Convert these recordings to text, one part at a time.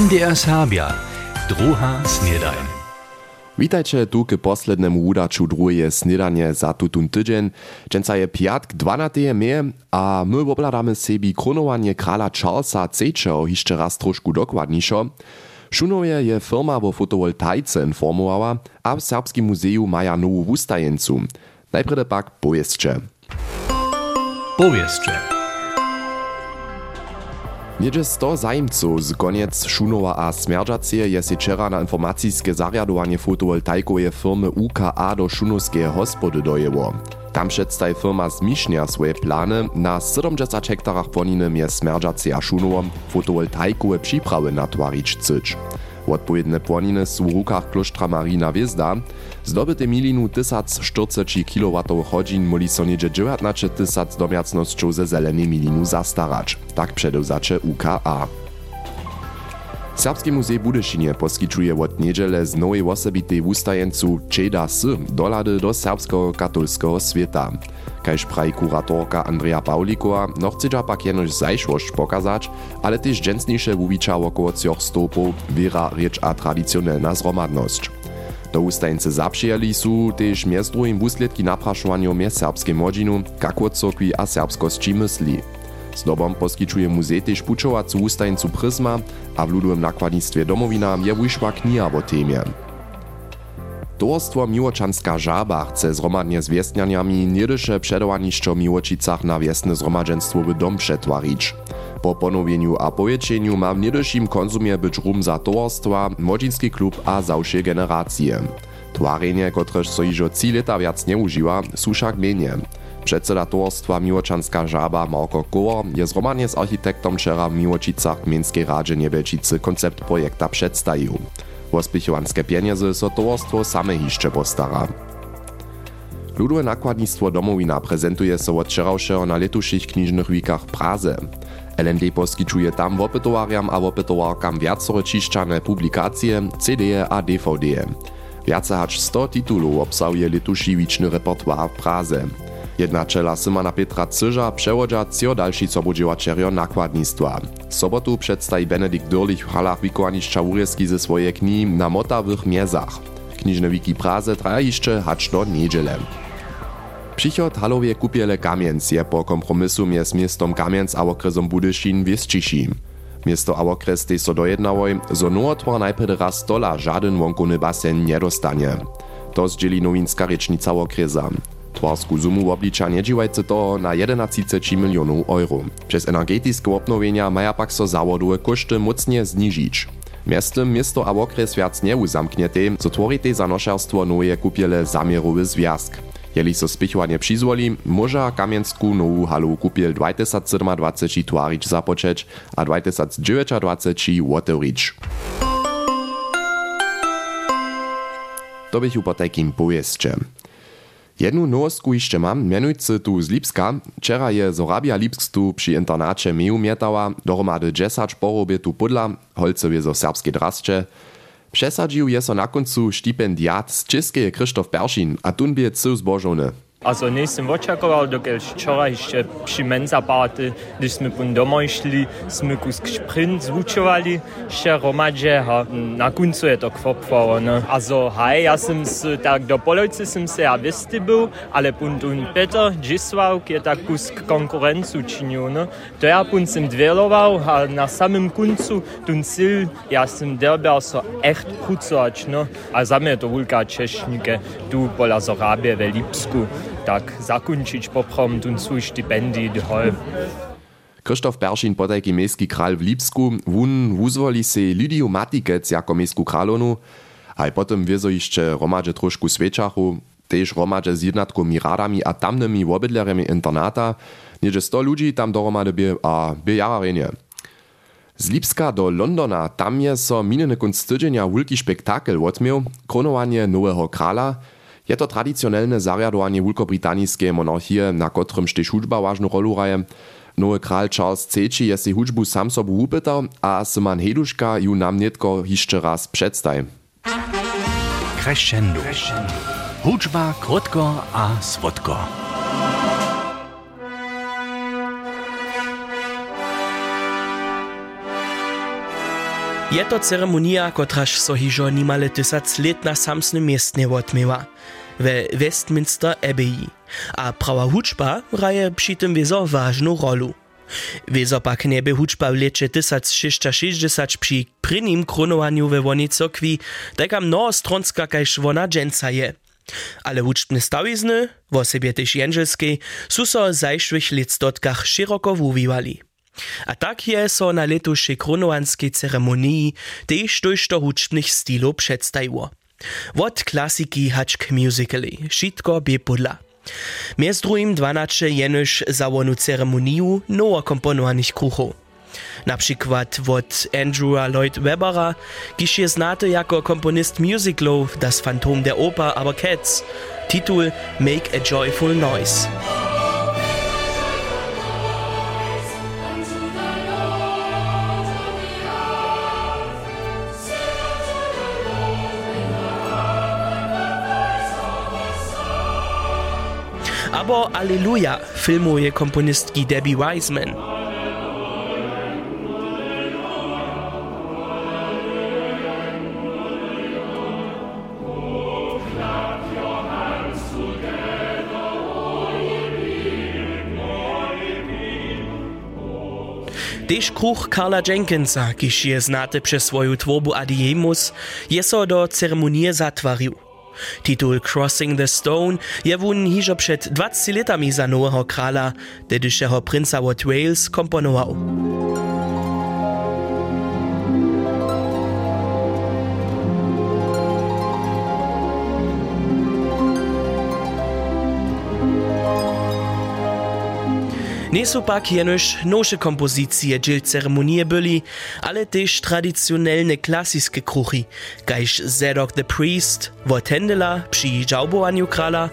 MDR Serbia, druha snedajn. Witajcie tu k poslednemu udaču druhje snedanje za tutun tydzień. Dżęca je piatk 12. mie, a my obladamy sebi kronowanie krala Charlesa III jeszcze raz troszkę dokładniejszo. Je firma wo fotowoltaice informowała, a w Serbskim Muzeju maja nową wustajeńcu. Najpierw pak powiedzcie. Powieszcze. Niedzie 100 zajmców z koniec Szunowa a Smerdżacie je się wczera na informacyjskie zariadowanie fotowoltaikowej firmy UKA do szunowskiej hospody dojęło. Tam przedstawi firma zmisznia swoje plany na 70 hektarach płoniny mie Smerdżacie a Szunowo fotowoltaikowe przyprawy natwarić cyć. Odpowiedne płoniny są w rukach klosztra Marina Wiezda. Zdobyte milinu 1040 kWh moli so niedzie 19 tysac domiacnością ze zelenej milinu zastarać. Tak przedewzacze UKA. Serbski Muzej Budyszynie poskiczuje od niedziele z nowej osobitej wustajeńcu Czeda S dolady do serbskiego katolskiego świata. Kaž praji kuratorka Andrea Paulikowa, no chcedza pak jenož zajšłość pokazać, ale też dżęsniejsze wuwicza około cioch stopów, wiera, riecz a tradycjonalna zromadność. Do ustajeńce zapřijali su też mjez drugim wusledki napraszowaniu mjez serbskie młodzinu, kako cokwi a serbskości mysli. Zdobom poskičuje muzej też pučovacu ustajeńcu Prisma, a w ludowym nakładnictwie domowina je wyszła kniha o temie. Towarstwo Miłoczanska Żaba chce zgromadnie z wiestnianiami niedysze przedowaniszczo Miłočicach na wiesne zgromadzenstwo w dom przetwarić. Po ponowieniu a powiedzeniu ma w niedyszym konzumie być rum za towarstwa, młodzieński klub a zawsze generacje. Twarenie, kotreż so iżo 3 lata wiac nie używa, su však mienie. Przedseda towarstwa Miłoczanska Żaba Marko Koło je zgromadnie z architektom wczera w Miłočicach Mińskiej Radzie Niebelčicy koncept projekta przedstawił. Wospichowanskie pieniądze so towarstwo same hiszcze postara. Ludowe nakładnictwo Domowina prezentuje so od wczorajszego na letuszych kniżnych wikach w Praze. LND poskiczuje tam wopytowariam a wopytowarkam wiacore čišćane publikacje, CD a DVD. Hacz 100 titulów obsahuje letuszy wiczny repertoar w Praze. Jedna czela Symana Petra Cyża przewodzia cio dalszy sobodziewaczerjo nakładnictwa. Sobotu przedstawi Benedikt Dürlich w halach wikowaniszcza urezki ze swoje kni na motawych miezach. Kniżne wiki Praze traja jeszcze hacz do niedzielę. Przychod halowie kupiele Kamienc je po kompromisu między miastem Kamienc a okresem Budyszin wiesciši. Miesto a okres tej so dojednało, zo nowotwor najpierw raz dola żaden wonkony basen nie dostanie. To zdzieli nowinska rečnica okresa. Twarsku sumu oblicza nie dziwajce to na 11 milionów euro. Przez energetyczne obnowienia maja pak so zawodowe koszty mocnie zniżyć. Miastem miasto a okres wiac nie uzamkniete, co tworite zanoszarstwo nowe kupiele zamierowy związk. Jeli so spichowanie przyzwoli, może kamiensku nową halu kupiel 2027 twarić zapoczeć, a 2029 otewrić. To bych po takim pojeździe. Jednu nowostku jeszcze mam, mianujcy tu z Lipska. Wczera je Zorabia Lipsk tu przy internacie meu mietała, dohromady 10 porobie tu pudla, holcowie zo serbskie drascze. Przesadził je so na końcu stipendiat z czeskie Krzysztof Perszin, a tun bie cy zbożony. Also nie som očakoval, dokiaľ včera ešte pri menza party, když sme pun domov išli, sme kus šprint zvučovali, ešte romadže a na koncu je to kvopvalo. No. Also hej, ja som s, tak do polojce som sa ja vestibil, ale pun tun Peter Gisław, je tak kus konkurencu činil. No. To ja pun som dveloval a na samym koncu tun sil, ja som derbial so echt pucovač. No. A za mňa je to veľká češnike tu pola Zorabie ve Lipsku tak zakończyć poprom tun swój stipendii hol. Krzysztof Perszin podajki miejski kral w Lipsku, wun wuzwoli se Lidiu Matikec jako miejsku kralonu, a potem wiezo jeszcze romadze troszku świeczachu, też romadze z jednatkomi radami a tamnymi wobydlerami internata, niedzie 100 ludzi tam dohromady bie, a bie jara renie. Z Lipska do Londona. Tam je so mininy kunst wielki spektakel odmiał, kronowanie nowego krala, je to tradicionelne zariadowanie Wielkobritanijskiej monarchie, na kotrym też hudźba ważną rolu hraje. Nowy kral Charles III je si hudźbu sam sobu upytał, a Syman Heduszka ju nam netko jeszcze raz przedstaj. Crescendo. Hudźba krótko a słodko. Je to ceremonia, kotraž so hižo nimale tysac let na samsnym miestnie odmiewa, we Westminster Abbey. A prawa huczba raje przy tym wiezo ważną rolu. Wiezo pak niebe huczba w lecie 1660 przy prynim kronowaniu we wonie cokwi, taka mnohostronska kajż wona dżęca je. Ale huczbne stawizny, wo sobie też jędzelskiej, su so zajszłych lectotkach szeroko wuwiwali. A tak je so na letušej kronovanskej ceremonii tež dojšto hučbnych stilov předstajiło. Od klasiki hač k musicali, šitko bie podla. Mjez drugim 12 jenož za wonu ceremoniju nowo komponovaných kruchov. Na przykład od Andrewa Lloyd Webbera, kiż je znate jako komponist musicalów Das Phantom der Oper aber Cats, Titel Make a Joyful Noise. albo Alleluja filmuje komponistki Debbie Wiseman. Když kruh Karla Jenkinsa, když je znáte přes svoju tvorbu Adiemus, je so do ceremonie zatvaril. Titul Crossing the Stone je wun hižo před 20 letami za nowego krala, dedyšeho princa od Wales komponował. Nie są pak jenoż nowe kompozycje dziel ceremonie byli, ale też tradycjonalne klasyczne kruchy, kajż Zedok the Priest, Wotendela przy żałbowaniu krala,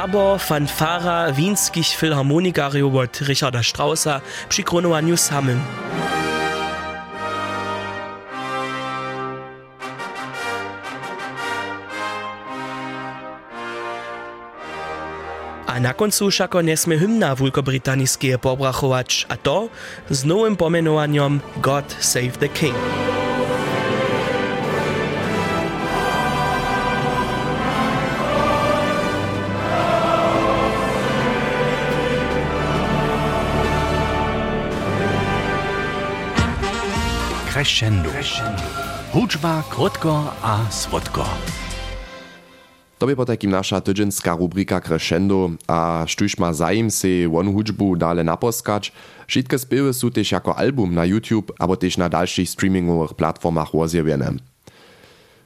abo fanfara wienskich filharmonikariów od Richarda Straussa przy kronowaniu samym. A na koncu všako nesme hymna wulkobritaniskie pobrachować, a to z nowym pomenowaniem God Save the King. Crescendo. Hudźba krótko a słodko. To by po takim nasza tydzienska rubrika Crescendo, a štuž ma zajim se won hudžbu dale naposkać, wszystkie spiewy są też jako album na YouTube, abo też na dalszych streamingowych platformach rozjewiene.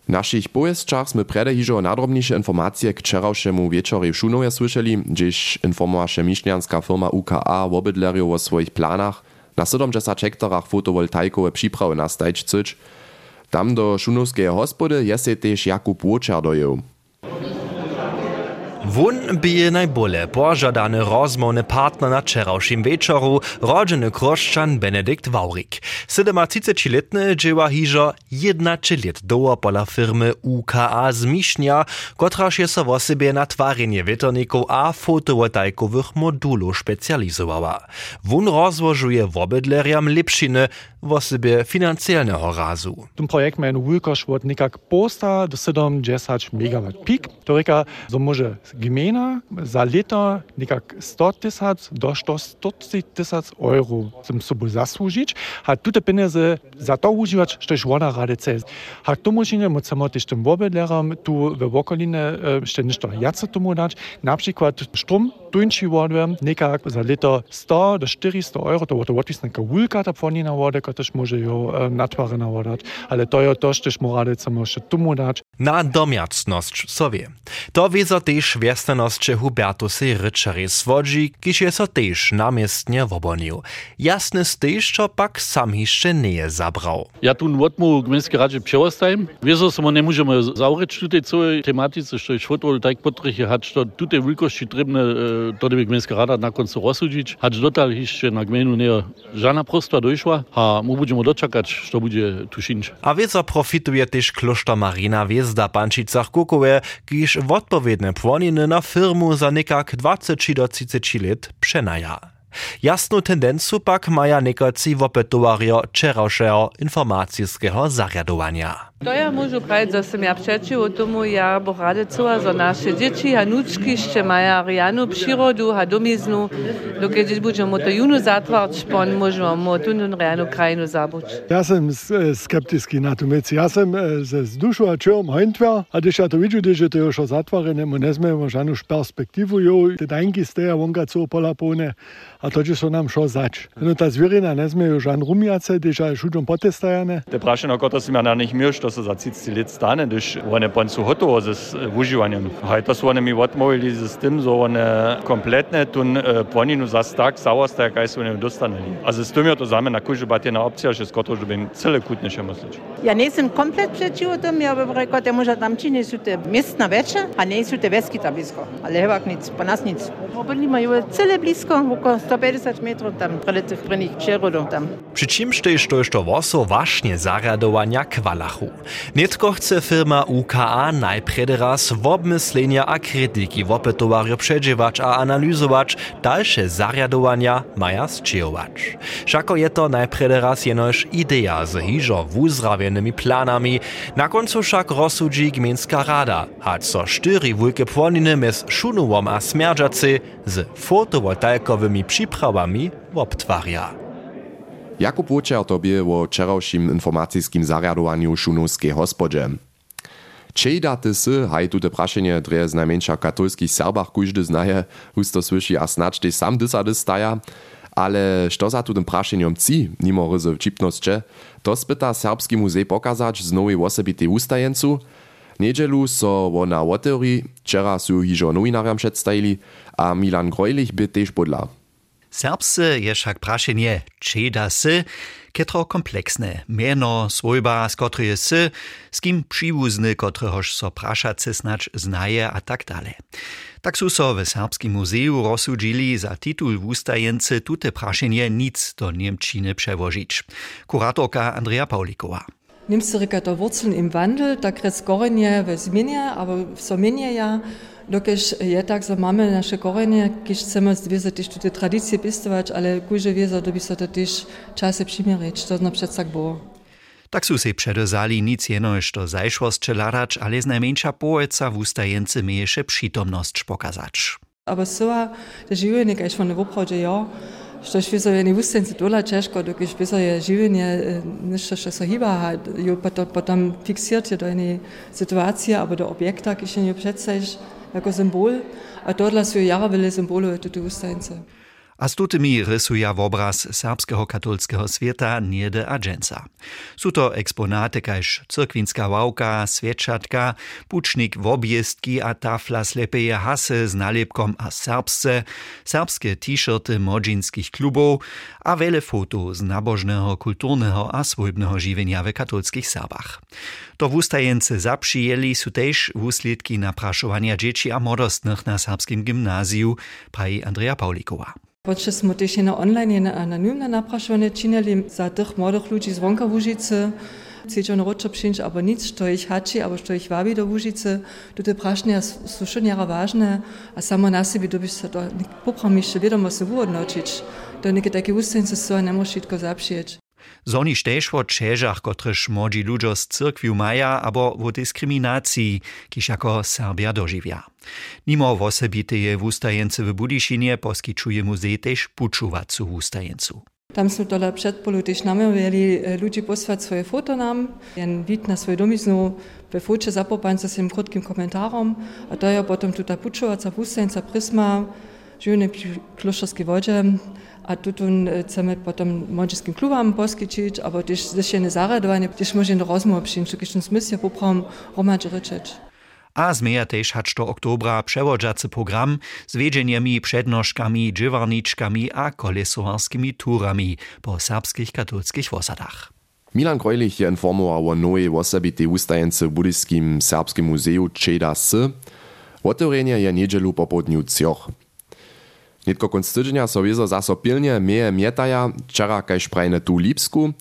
W naszych pojezdczach sme prede hižo nadrobniejsze informacje k wczorajszemu wieczory w Szunowie słyszeli, gdzieś informowaše mišnianska firma UKA w obydlerju o swoich planach, na 70 hektarach fotowoltaikowe przyprawy nastajć cyć. Tam do Szunowskeje hospody je se też Jakub Łočar dojel. Bije najbole pożadany rozmowny partner na wczorajszym wieczoru, rodziny kroszczan Benedikt Waurik. 37-letny dzieła hiżo 11 lat doła pola firmy UKA z kotraż je so o sobie na twarenie wietorników a fotowoltaikowych modulów specjalizowała. Wun rozłożuje w sobie finansjalnego razu. Tym projekt ma wielkość od nekak posta do 70 MW pik. To reka, so może gmina za leto nekak 100 tysac do 140 tysac euro zum sobą zasłużyć, a tute pieniądze za to używać, że ona rady chce. A to musimy musimy też tym wobydlerom tu w okolinie jeszcze nešto jace tomu dać, na przykład strom tuńczy wodę, nekak za leto 100 do 400 euro, to to odpisna kawulka ta płonina wodę, też może ją natwarena wodę, ale to jest to, też rady chcemy jeszcze tomu dać. Na domiacnosť sobie. To wiezo też wiestenosće Hubertusy Ryczary swodzi, je so też namiestnie wobonił. Jasny styż, čo pak sam jeszcze nie zabrał. Ja tu notmu gminske radzie przełostajm. Wieso samo nie możemy zaureć tutaj całej tematyce, że jest fotowoltaik potrychy, hać to tutaj wielkości trybne, to by gminska rada na końcu rozsudzić. Hać dotal jeszcze na gminu nie żadna prosta doszła, a mu budeme dočakať, čo bude tu šinč. A wiedzą profituje też klosztor Marina Wiezda Pančicach Kukowe, kiż odpowiedne płoniny na firmu za nekak 20 do 30 lat przenaja. Jasną tendencję pak maja nekoci wopetowario wczorajszego informacyjskiego zariadowania. To ja môžu praviť, že som ja přečivo tomu, ja bo radecova za naše deti a nučky ešte maja rianu prírodu a domiznu, dokiaľ budeme to junu zatvárať, špon môžeme mu tu rianu krajinu zabuť. Ja som skeptický na tú vec. Ja som ze vzdušu a čom hojntver, a když ja to vidím, že to je už zatvorené, mu nezmemo žádnou perspektívu, jo, tie daňky steja vonka co polapone, a to, že sú nám šo zač. No tá zvierina nezme jo žádn rumiace, když ja šudom potestajane. Te prašeno, koto si ma na nich mieš, to sa za 30 let stane, když one pon su hotovo s uživanjem. Haj to su one mi odmovili s tim, so one kompletne tun poninu za tak sauerstaj, kaj su one dostaneli. A s tim je to zame na kužu batina opcija, že skoro, že bi cele kutniše mislič. Ja nisam komplet přečivo tom, ja bih rekao, da možda tam čini su te mjestna veće, a ne su te veskita blisko. Ale hevak nic, po nas nic. Obili majú cele blisko, oko 150 metrov tam, relativ pri nich přírodu tam. Przy czym też to jeszcze woso właśnie zaradowania kwalachu. Netko chce firma UKA najprede raz w obmyslenia a krytyki wopetowario przedziewać a analizować dalsze zariadowania maja zczyjować. Szako je to najprede raz jenoż idea z hiżo wuzrawionymi planami, na końcu však rozsudzi gminska rada, hać so sztyri wulke płoniny mes Szunuwom a Smerdżacy z fotowoltaikowymi przyprawami obtwarja. Jakub Łuczar tobie o wczorajszym informacyjskim zariadowaniu szunowskiej hospodzie. Čejda ty sy, haj tute prašenje dreje z najmniejsza katolskich Serbach kujdy znaje, husto słyszy, a snacz ty sam dysady staja, ale što za tutem prašenjom ci, nimo ryzy wcipnosće, to spyta Serbski muzej pokazać z nowej osobitej ustajencu, Niedzielu so wona otewri, wczera su hižo nowinariam przedstawili, a Milan Grojlich by też podla. Serbsce je však prašenje čeda se, ketro kompleksne. Meno, svojba, z kotreje se, z kim přivuzny, kotrehož so prašace snacz znaje a tak dalej. Tak su so w Serbskim Muzeju rozsudźili za titul wustajence tute prašenje nic do Niemčiny przewožić. Kuratorka Andrea Paulikowa. Niemcy to Wurzeln im Wandel, da kres korenje w zmianie, aber minie ja, dokiż je tak, że mamy nasze korenje, kiż chcemy zwiedzać też te tradycje pistować, ale kujże wiedzą, to by so to też czasy przymierzyć, to na przykład tak było. Tak su se předozali nic jenož do zajšvosće ladač, ale z najmenša poeca w ustajence mieješe przytomność pokazać. Aber so, der Živenik je von der Wuprodje, ja, što je vizo je ni vustence dola češko, dok je vizo je življenje nešto što se hiba, jo potom fixiert je do ene situacije, aber do objekta, ki še jo předsejš jako symbol, a tohle su jara vele symbolu tudi vustence. A z tutymi rysuja w obraz serbskiego katolskiego świata niede agenca. Są to eksponaty kaž pucznik w objezdki a tafla slepeje hasy z nalepkom a serbsce, serbskie t-shirty modzinskich klubów, a wiele foto z nabożnego, kulturnego a swojbnego żywienia w katolskich Serbach. To wustajence zaprzyjęli su też wuslidki napraszowania dzieci a młodostnych na serbskim gimnazju, prawi Andrea Paulikowa. Poče smo tež na online in anonimne naprašanje činili za teh mladih ljudi zvonka Vužice, Sečon Ročopšinč, aber nič, što ih hači, aber što ih vabi do Vužice, tudi prašnja so še njera važne, a samo na sebi dobiš se do popramišče, vedoma se v odnočič, do neke take ustence so ne moš itko zapšiječ. Zoni też o čežach, kotrež młodzi ludzie z cyrkwiu maja, abo o dyskryminacji, kiż jako Serbia dożywia. Nimo osobiteje wustajence w Budyšinie poskyčuje muzej też pučuwacu wustajencu. Tam smo dole předpolu też namawiali ludzi posłać swoje foto nam, jen wid na swoje domiznu, we focie zapopańca z tym krótkim komentarom, a to je potom tuta pučovaca wustajenca Prisma, živne klošarske wodzie, a tutun chcemy potem młodziskim klubom poskyčić, aber też zešene zaradowanie, też może na rozmowę przyjść, w jakim smysle poprom romadze ryczeć. A zmeja też hacz do oktobra przewodzacy program z wiedzeniem przednożkami, dżywarniczkami a kolesowarskimi turami po serbskich katolskich osadach. Milan Grojlich je informował o nowej osobitej ustajence w Buddyskim Serbskim Muzeju Čeda S. Otvorenie je niedzielu po południu cioch. Nitko konc tydzienia so wiezo zaso pilnie mieje mietaja, wczera kaž prajne tu Lipsku.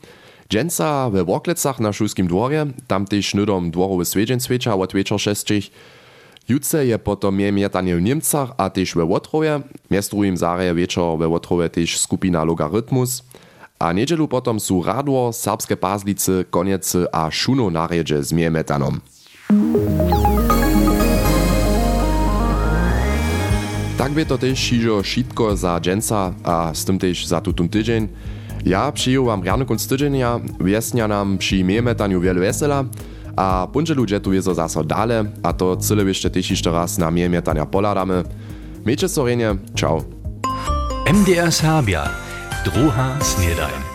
Dženca we Woklecach na Šulskim dworje, tam tež nudom dvorowy svedźen sveča od šestčich. Jutce je potom mie mietanie w Niemcach a tež we Wotrowie, miest drugim zareje večer we Wotrowie tež skupina Logarithmus. A niedzielu potom su Radwor, Serbskie Pazlice, Koniece a Šuno narjedzie z mie Tak by to też šižo šitko za dženca a z tym też za tutun tydzień. Ja przyjął wam rano konc tydzienia, wiesnia nam przy miejmetaniu wielu wesela, a ludzie tu jezo zaso dale, a to cyle jeszcze też jeszcze raz na miejmetania poladamy. Miejcie sorenie, ciao. MDR Serbia, druha snedajn.